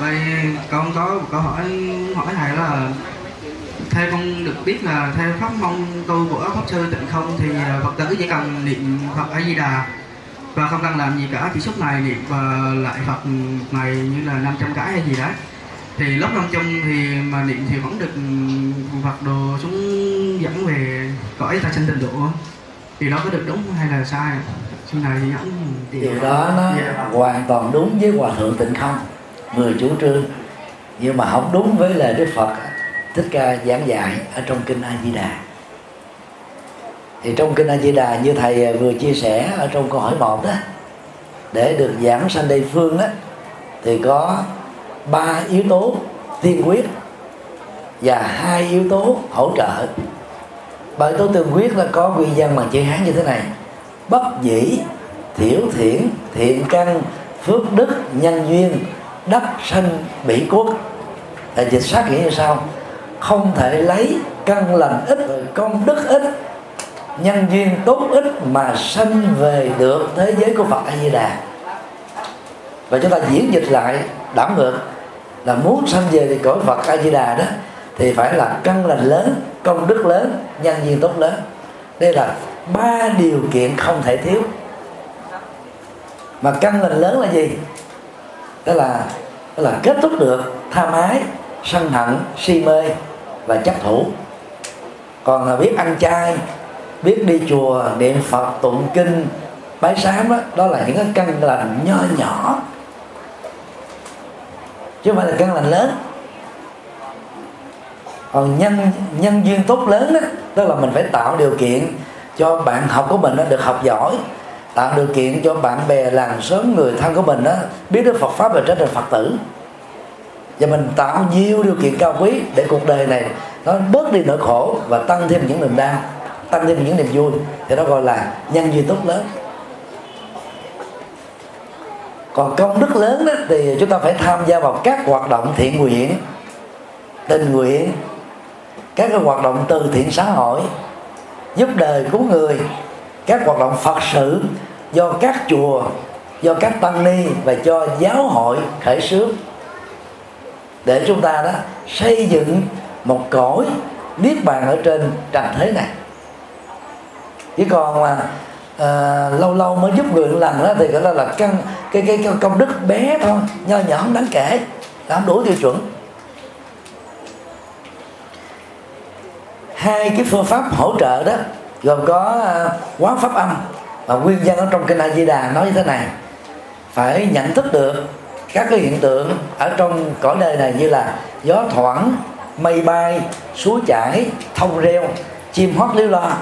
Vậy con có một câu hỏi hỏi thầy là theo con được biết là theo pháp mong tu của pháp sư tịnh không thì à, phật tử chỉ cần niệm phật a di đà và không cần làm gì cả chỉ suốt ngày niệm và lại phật ngày như là 500 cái hay gì đấy. Thì lúc lâm chung thì mà niệm thì vẫn được phật đồ xuống dẫn về cõi ta sinh tịnh độ. Thì đó có được đúng hay là sai? Xin thầy dẫn điều đó nó Dạ. hoàn toàn đúng với hòa thượng tịnh không người chủ trương nhưng mà không đúng với lời đức phật thích ca giảng dạy ở trong kinh a di đà. Thì trong kinh a di đà như thầy vừa chia sẻ ở trong câu hỏi một đó để được giảng sanh tây phương đó thì có ba yếu tố tiên quyết và hai yếu tố hỗ trợ. Ba yếu tố tiên quyết là có nguyên văn bằng chữ hán như thế này. Bất dĩ thiểu thiện, thiện căn phước đức nhân duyên đắc sanh bỉ quốc là dịch sát nghĩa như sau không thể lấy căn lành ít công đức ít, nhân duyên tốt ít mà sanh về được thế giới của Phật A Di Đà và chúng ta diễn dịch lại, đảo ngược, là muốn sanh về thì cõi Phật A Di Đà đó, thì phải là căn lành lớn, công đức lớn, nhân duyên tốt lớn. Đây là ba điều kiện không thể thiếu. Mà căn lành lớn là gì? Đó là đó là kết thúc được tham ái sân hận si mê và chấp thủ. Còn là biết ăn chay biết đi chùa niệm phật tụng kinh bái sám đó, đó là những cái căn lành nho nhỏ. Chứ không phải là căn lành lớn. Còn nhân nhân duyên tốt lớn đó đó là mình phải tạo điều kiện cho bạn học của mình nó được học giỏi tạo điều kiện cho bạn bè làng xóm người thân của mình đó biết được Phật pháp và trở thành Phật tử. Và mình tạo nhiều điều kiện cao quý để cuộc đời này nó bớt đi nỗi khổ và tăng thêm những niềm đau tăng thêm những niềm vui. Thì đó gọi là nhân duyên tốt lớn. Còn công đức lớn đó, thì chúng ta phải tham gia vào các hoạt động thiện nguyện tình nguyện các cái hoạt động từ thiện xã hội giúp đời cứu người các hoạt động phật sự do các chùa do các tăng ni và cho giáo hội khởi xướng. Để chúng ta đó xây dựng một cõi niết bàn ở trên trần thế này. Chứ còn mà à, ờ, lâu lâu mới giúp người lần đó thì cái đó là căn cái, cái cái công đức bé thôi nho nhỏ không đáng kể là không đủ tiêu chuẩn. Hai cái phương pháp hỗ trợ đó gồm có ờ, quán pháp âm. Và nguyên văn ở trong kinh A Di Đà nói như thế này. Phải nhận thức được các cái hiện tượng ở trong cõi đời này như là gió thoảng, mây bay, suối chảy, thông reo, chim hót líu lo.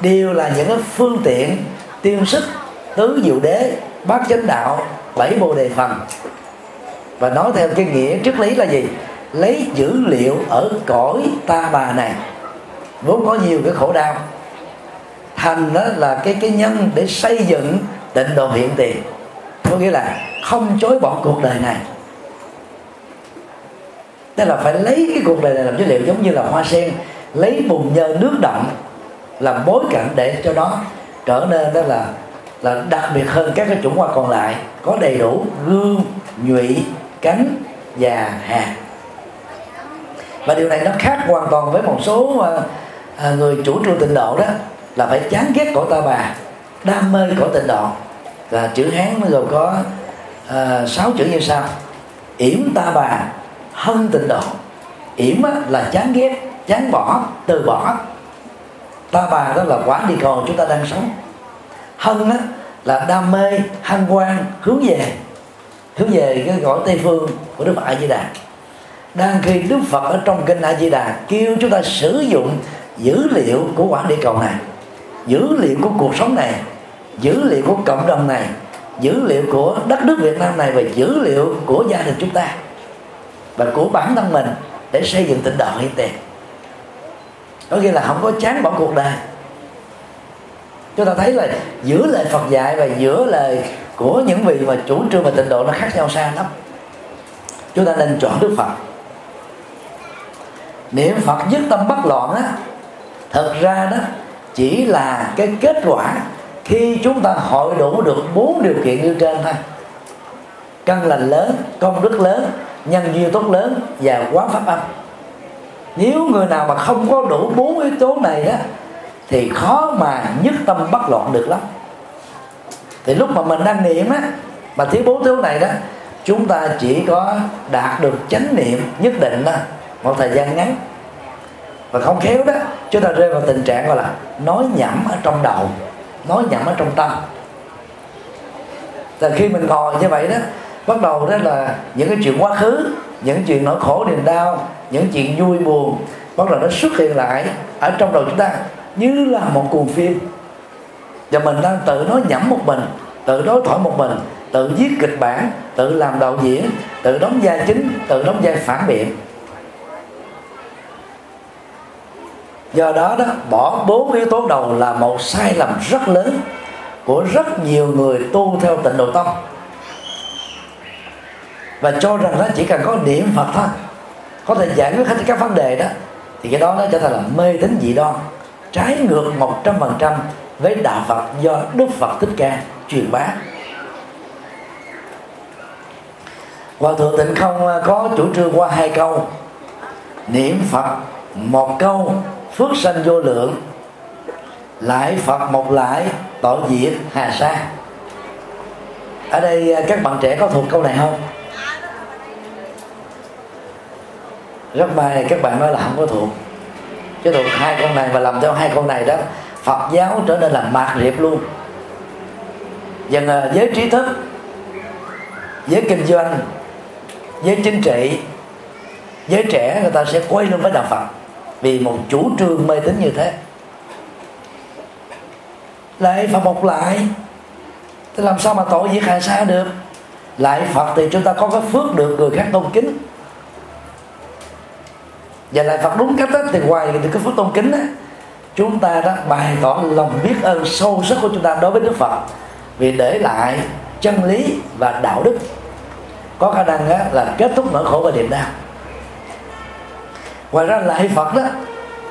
Đều là những cái phương tiện, tiên sức, tứ diệu đế, bát chánh đạo, bảy bồ đề phần. Và nói theo cái nghĩa triết lý là gì? Lấy dữ liệu ở cõi ta bà này. Vốn có nhiều cái khổ đau thành đó là cái cái nhân để xây dựng tịnh độ hiện tiền. Có nghĩa là không chối bỏ cuộc đời này. Tức là phải lấy cái cuộc đời này làm chất liệu, giống như là hoa sen. Lấy bùn nhơ nước động làm bối cảnh để cho nó trở nên đó là là đặc biệt hơn các cái chủng hoa còn lại, có đầy đủ gương nhụy, cánh và hạt. Và điều này nó khác hoàn toàn với một số ờ, ờ, người chủ trương tịnh độ đó là phải chán ghét cõi ta bà đam mê cõi tịnh độ và chữ hán nó gồm có à, sáu chữ như sau. Yểm ta bà hân tịnh độ yểm là chán ghét chán bỏ từ bỏ. Ta bà đó là quả địa cầu chúng ta đang sống. Hân á, là đam mê hân quan, hướng về. Hướng về cái gọi tây phương của đức phật a di đà đang khi đức phật ở trong kinh a di đà kêu chúng ta sử dụng dữ liệu của quả địa cầu này dữ liệu của cuộc sống này, dữ liệu của cộng đồng này, dữ liệu của đất nước việt nam này và dữ liệu của gia đình chúng ta và của bản thân mình để xây dựng tịnh độ hiện tiền. Có nghĩa là không có chán bỏ cuộc đời. Chúng ta thấy là giữa lời Phật dạy và giữa lời của những vị mà chủ trương và tịnh độ nó khác nhau xa lắm. Chúng ta nên chọn Đức Phật. Niệm Phật nhất tâm bất loạn á, thật ra đó chỉ là cái kết quả khi chúng ta hội đủ được bốn điều kiện như trên thôi. Căn lành lớn, công đức lớn, nhân duyên tốt lớn và quán pháp âm. Nếu người nào mà không có đủ bốn yếu tố này á, thì khó mà nhất tâm bất loạn được lắm. Thì lúc mà mình đang niệm á, mà thiếu bốn yếu tố này đó, chúng ta chỉ có đạt được chánh niệm nhất định đó một thời gian ngắn. Và không khéo đó chúng ta rơi vào tình trạng gọi là nói nhẩm ở trong đầu, nói nhẩm ở trong tâm. Là khi mình ngồi như vậy đó, bắt đầu đó là những cái chuyện quá khứ, những chuyện nỗi khổ, niềm đau, những chuyện vui buồn, bắt đầu nó xuất hiện lại ở trong đầu chúng ta như là một cuồng phim. Và mình đang tự nói nhẩm một mình, tự đối thoại một mình, tự viết kịch bản, tự làm đạo diễn, tự đóng vai chính, tự đóng vai phản biện. Do đó đó, bỏ bốn yếu tố đầu là một sai lầm rất lớn của rất nhiều người tu theo tịnh độ tông. Và cho rằng nó chỉ cần có niệm phật thôi, có thể giải quyết hết các vấn đề đó, thì cái đó nó trở thành là mê tín dị đoan, trái ngược một trăm phần trăm với đạo Phật do Đức Phật Thích Ca truyền bá. Hòa thượng Tịnh Không à, có chủ trương qua hai câu, Niệm Phật một câu phước sanh vô lượng, Lại Phật một lại, tội diệt hà sa. Ở đây à, các bạn trẻ có thuộc câu này không? rất may các bạn nói là không có thuộc. Chứ thuộc hai con này mà làm theo hai con này đó, Phật giáo trở nên là mạt riệp luôn. Dần à, giới trí thức, giới kinh doanh, giới chính trị, giới trẻ người ta sẽ quay lưng với đạo Phật vì một chủ trương mê tín như thế. Lại Phật một lại. Thì làm sao mà tội diệt hại xa được? Lại Phật thì chúng ta có cái phước được người khác tôn kính. Và lại Phật đúng cách đó, thì ngoài được cái phước tôn kính đó, chúng ta đã bày tỏ lòng biết ơn sâu sắc của chúng ta đối với Đức Phật. Vì để lại chân lý và đạo đức. Có khả năng là kết thúc nỗi khổ và niềm đau ngoài ra lại Phật đó,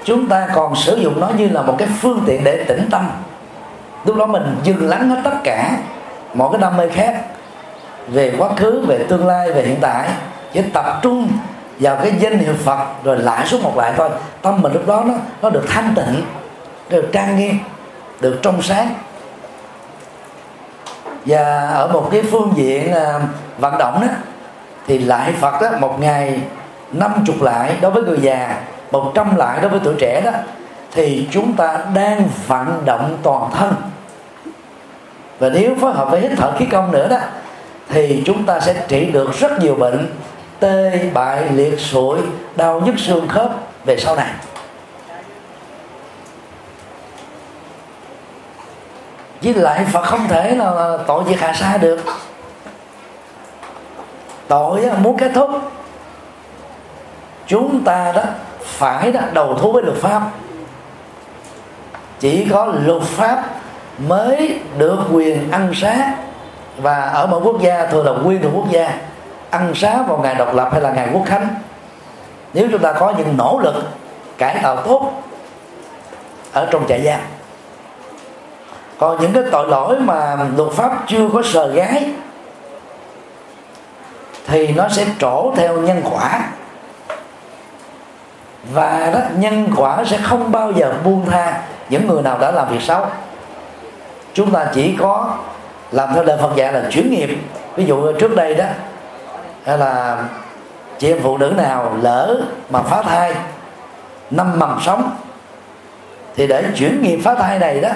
chúng ta còn sử dụng nó như là một cái phương tiện để tĩnh tâm. Lúc đó mình dừng lắng hết tất cả mọi cái đam mê khác về quá khứ, về tương lai, về hiện tại, chỉ tập trung vào cái danh hiệu Phật rồi lại xuống một lại thôi. Tâm mình lúc đó nó nó được thanh tịnh, được trang nghiêm, được trong sáng. Và ở một cái phương diện à, vận động đó, thì lại Phật đó, một ngày năm chục lại đối với người già, một trăm lại đối với tuổi trẻ đó, thì chúng ta đang vận động toàn thân. Và nếu phối hợp với hít thở khí công nữa đó, thì chúng ta sẽ trị được rất nhiều bệnh, tê bại, liệt sụi, đau nhức xương khớp về sau này. Với lại Phật không thể là tội việc hạ sa được. Tội muốn kết thúc chúng ta đó phải đó đầu thú với luật pháp. Chỉ có luật pháp mới được quyền ăn xá. Và ở mỗi quốc gia, thường là nguyên thuộc quốc gia, ăn xá vào ngày độc lập hay là ngày quốc khánh. Nếu chúng ta có những nỗ lực, cải tạo tốt ở trong trại giam. Còn những cái tội lỗi mà luật pháp chưa có sờ gái thì nó sẽ trổ theo nhân quả và đó nhân quả sẽ không bao giờ buông tha những người nào đã làm việc xấu. Chúng ta chỉ có làm theo lời Phật dạy là chuyển nghiệp. Ví dụ trước đây đó hay là chị em phụ nữ nào lỡ mà phá thai năm mầm sống thì để chuyển nghiệp phá thai này đó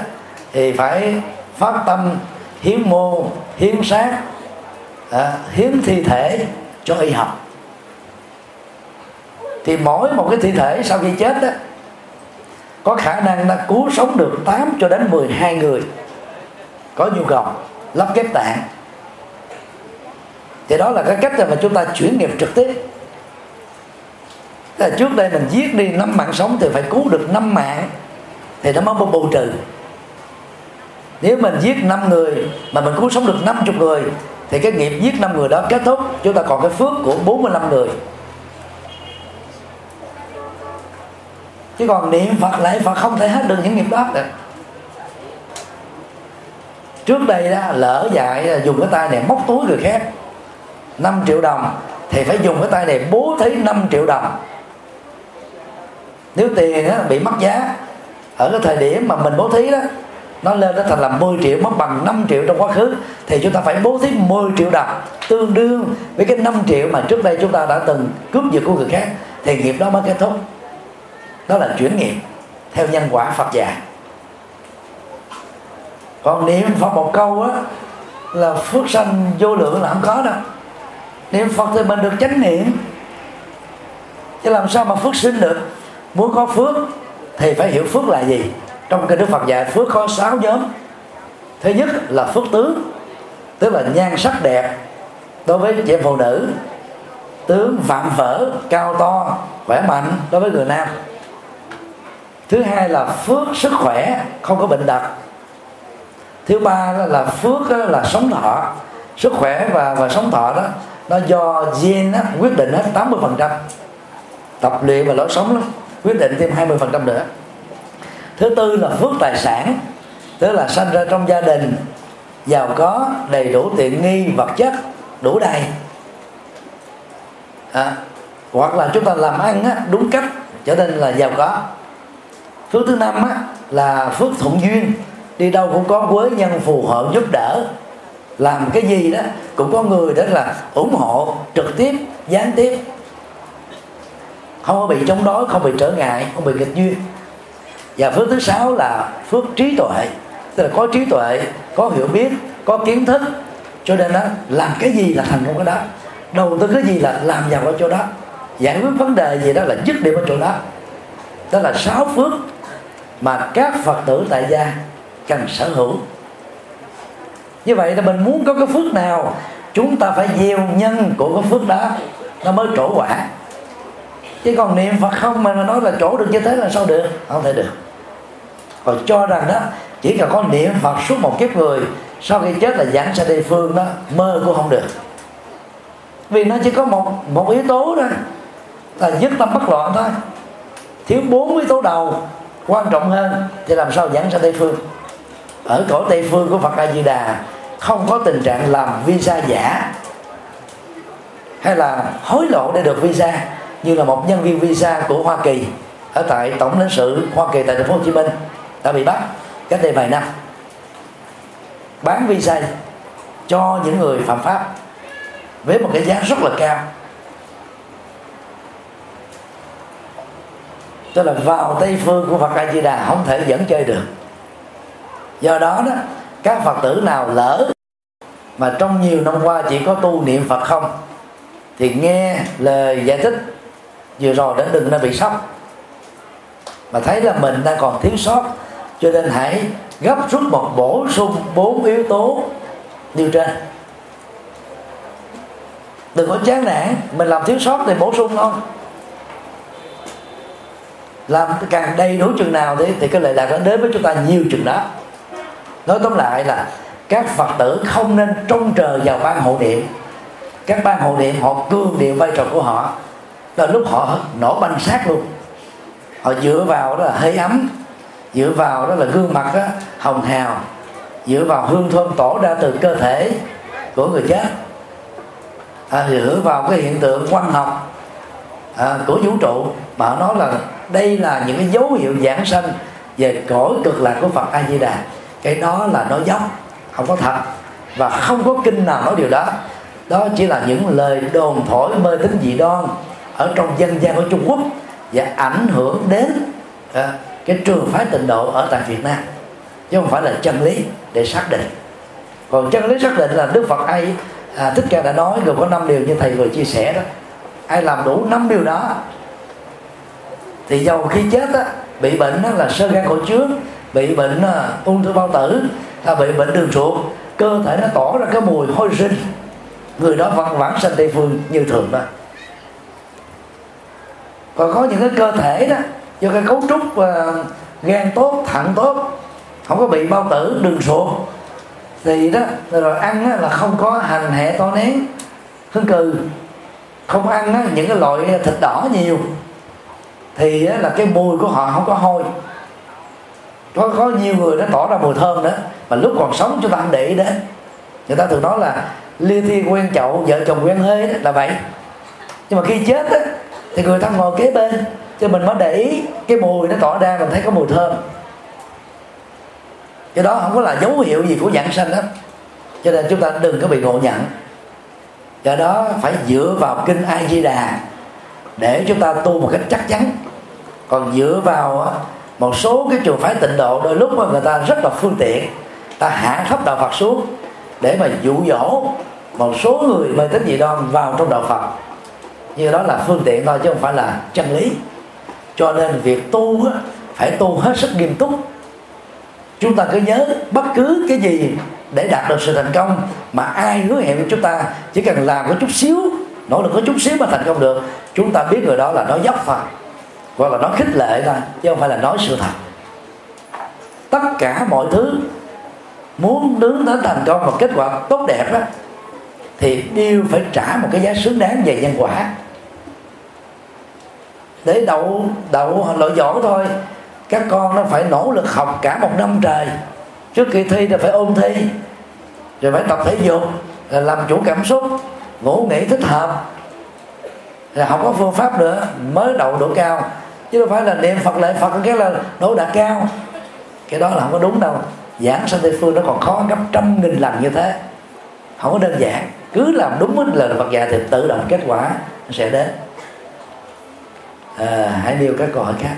thì phải phát tâm hiến mô hiến sát à, hiến thi thể cho y học thì mỗi một cái thi thể sau khi chết đó, có khả năng là cứu sống được 8 cho đến 12 người. Có nhu cầu lắp ghép tạng. Thì đó là cái cách mà chúng ta chuyển nghiệp trực tiếp. Là trước đây mình giết đi năm mạng sống thì phải cứu được năm mạng. Thì nó mới bù trừ. Nếu mình giết năm người mà mình cứu sống được 50 người, thì cái nghiệp giết năm người đó kết thúc. Chúng ta còn cái phước của 45 người. Chứ còn niệm Phật lại Phật không thể hết được những nghiệp đó được. Trước đây đó, lỡ dạy à, dùng cái tay này móc túi người khác 5 triệu đồng, thì phải dùng cái tay này bố thí 5 triệu đồng. Nếu tiền đó bị mất giá, ở cái thời điểm mà mình bố thí đó, nó lên nó thành là 10 triệu, mất bằng 5 triệu trong quá khứ, thì chúng ta phải bố thí 10 triệu đồng, tương đương với cái 5 triệu mà trước đây chúng ta đã từng cướp giật của người khác, thì nghiệp đó mới kết thúc đó là chuyển nghiệp theo nhân quả Phật dạy còn niệm Phật một câu á, là phước sanh vô lượng là không có đâu. Niệm Phật thì mình được chánh niệm. Chứ làm sao mà phước sinh được? Muốn có phước thì phải hiểu phước là gì. Trong kinh Đức Phật dạy, phước có sáu nhóm. Thứ nhất là phước tướng, tức là nhan sắc đẹp đối với chị phụ nữ. Tướng vạm vỡ, cao to, khỏe mạnh đối với người nam thứ hai là phước sức khỏe không có bệnh tật. Thứ ba là phước là sống thọ. Sức khỏe và và sống thọ đó nó do gen đó, quyết định hết 80 phần trăm. Tập luyện và lối sống đó, quyết định thêm 20 phần trăm nữa. Thứ tư là phước tài sản tức là sanh ra trong gia đình giàu có đầy đủ tiện nghi vật chất đủ đầy. À, hoặc là chúng ta làm ăn á, đúng cách trở nên là giàu có phước thứ năm á, là phước thuận duyên. Đi đâu cũng có quế nhân phù hộ giúp đỡ. Làm cái gì đó cũng có người đó là ủng hộ trực tiếp gián tiếp. Không có bị chống đối không bị trở ngại không bị nghịch duyên. Và phước thứ sáu là phước trí tuệ. Tức là có trí tuệ có hiểu biết có kiến thức. Cho nên đó làm cái gì là thành công cái đó. Đầu tư cái gì là làm giàu ở chỗ đó. Giải quyết vấn đề gì đó là dứt điểm ở chỗ đó. Đó là sáu phước mà các phật tử tại gia cần sở hữu. Như vậy là mình muốn có cái phước nào, chúng ta phải gieo nhân của cái phước đó, nó mới trổ quả. Chứ còn niệm phật không mà nói là trổ được như thế là sao được? Không thể được. Còn cho rằng đó, chỉ cần có niệm phật suốt một kiếp người, sau khi chết là giảng sanh địa phương đó, mơ cũng không được. Vì nó chỉ có một một yếu tố đó là dứt tâm bất loạn thôi. Thiếu bốn yếu tố đầu quan trọng hơn thì làm sao giảng sanh tây phương. Ở cõi tây phương của phật a di đà không có tình trạng làm visa giả hay là hối lộ để được visa, như là một nhân viên visa của Hoa Kỳ ở tại tổng lãnh sự Hoa Kỳ tại thành phố Hồ Chí Minh đã bị bắt cách đây vài năm. Bán visa cho những người phạm pháp với một cái giá rất là cao. Tức là vào tây phương của phật a di đà không thể dẫn chơi được. Do đó đó, các phật tử nào lỡ mà trong nhiều năm qua chỉ có tu niệm phật không, thì nghe lời giải thích vừa rồi đã đừng nên bị sốc. Mà thấy là mình đang còn thiếu sót, cho nên hãy gấp rút một bổ sung bốn yếu tố như trên. Đừng có chán nản, mình làm thiếu sót thì bổ sung thôi làm càng đầy đủ chừng nào thì, thì cái lợi lạc nó đến với chúng ta nhiều chừng đó. Nói tóm lại là các phật tử không nên trông chờ vào ban hộ niệm. Các ban hộ niệm họ cương điệu vai trò của họ. Là lúc họ nổ banh sát luôn. Họ dựa vào đó là hơi ấm dựa vào đó là gương mặt đó, hồng hào dựa vào hương thơm tỏ ra từ cơ thể của người chết. À, dựa vào cái hiện tượng quan học à, của vũ trụ mà họ nói là đây là những cái dấu hiệu giảng sanh về cõi cực lạc của Phật A Di Đà cái đó là nói dốc không có thật. Và không có kinh nào nói điều đó. Đó chỉ là những lời đồn thổi mê tín dị đoan ở trong dân gian của Trung Quốc và ảnh hưởng đến à, cái trường phái tịnh độ ở tại Việt Nam. Chứ không phải là chân lý để xác định. Còn chân lý xác định là Đức Phật ai à, Thích Ca đã nói gồm có năm điều như thầy vừa chia sẻ đó. Ai làm đủ năm điều đó thì dầu khi chết á, bị bệnh đó là sơ gan cổ trướng bị bệnh à, ung thư bao tử hay bị bệnh đường ruột cơ thể nó tỏ ra cái mùi hôi sinh người đó vẫn vẫn sanh tây phương như thường đó còn có những cái cơ thể đó do cái cấu trúc uh, gan tốt thận tốt không có bị bao tử đường ruột thì đó rồi ăn á, là không có hành hệ to nén hương cừ. Không ăn á, những cái loại thịt đỏ nhiều thì là cái mùi của họ không có hôi. Có có nhiều người nó tỏ ra mùi thơm đó mà lúc còn sống chúng ta không để ý đến người ta thường nói là lia thi quen chậu vợ chồng quen hê đó là vậy. Nhưng mà khi chết đó, thì người thân ngồi kế bên cho mình mới để ý cái mùi nó tỏ ra mình thấy có mùi thơm. Cái đó không có là dấu hiệu gì của giảng sanh hết cho nên chúng ta đừng có bị ngộ nhận. Do đó phải dựa vào kinh a di đà để chúng ta tu một cách chắc chắn còn dựa vào một số cái trường phái tịnh độ đôi lúc mà người ta rất là phương tiện. Ta hạ thấp đạo phật xuống để mà dụ dỗ một số người mê tín dị đoan vào trong đạo phật. Như đó là phương tiện thôi chứ không phải là chân lý. Cho nên việc tu phải tu hết sức nghiêm túc. Chúng ta cứ nhớ bất cứ cái gì để đạt được sự thành công mà ai hứa hẹn với chúng ta, chỉ cần làm có chút xíu, nỗ lực có chút xíu mà thành công được. Chúng ta biết người đó là nói dốc thôi hoặc là nói khích lệ thôi, chứ không phải là nói sự thật. Tất cả mọi thứ muốn đứng đến thành công và kết quả tốt đẹp đó, thì đều phải trả một cái giá xứng đáng về nhân quả. Để đậu đậu lỗi giỏi thôi, các con nó phải nỗ lực học cả một năm trời. Trước khi thi thì phải ôn thi, rồi phải tập thể dục là làm chủ cảm xúc, ngủ nghỉ thích hợp. Là không có phương pháp nữa, mới đậu độ cao chứ không phải là niệm phật lại phật cái là đỗ đạt cao. Cái đó là không có đúng đâu. Giảng sanh tây phương nó còn khó gấp trăm nghìn lần như thế. Không có đơn giản. Cứ làm đúng lời Phật dạy thì tự động kết quả sẽ đến. À, hãy nêu các câu hỏi khác.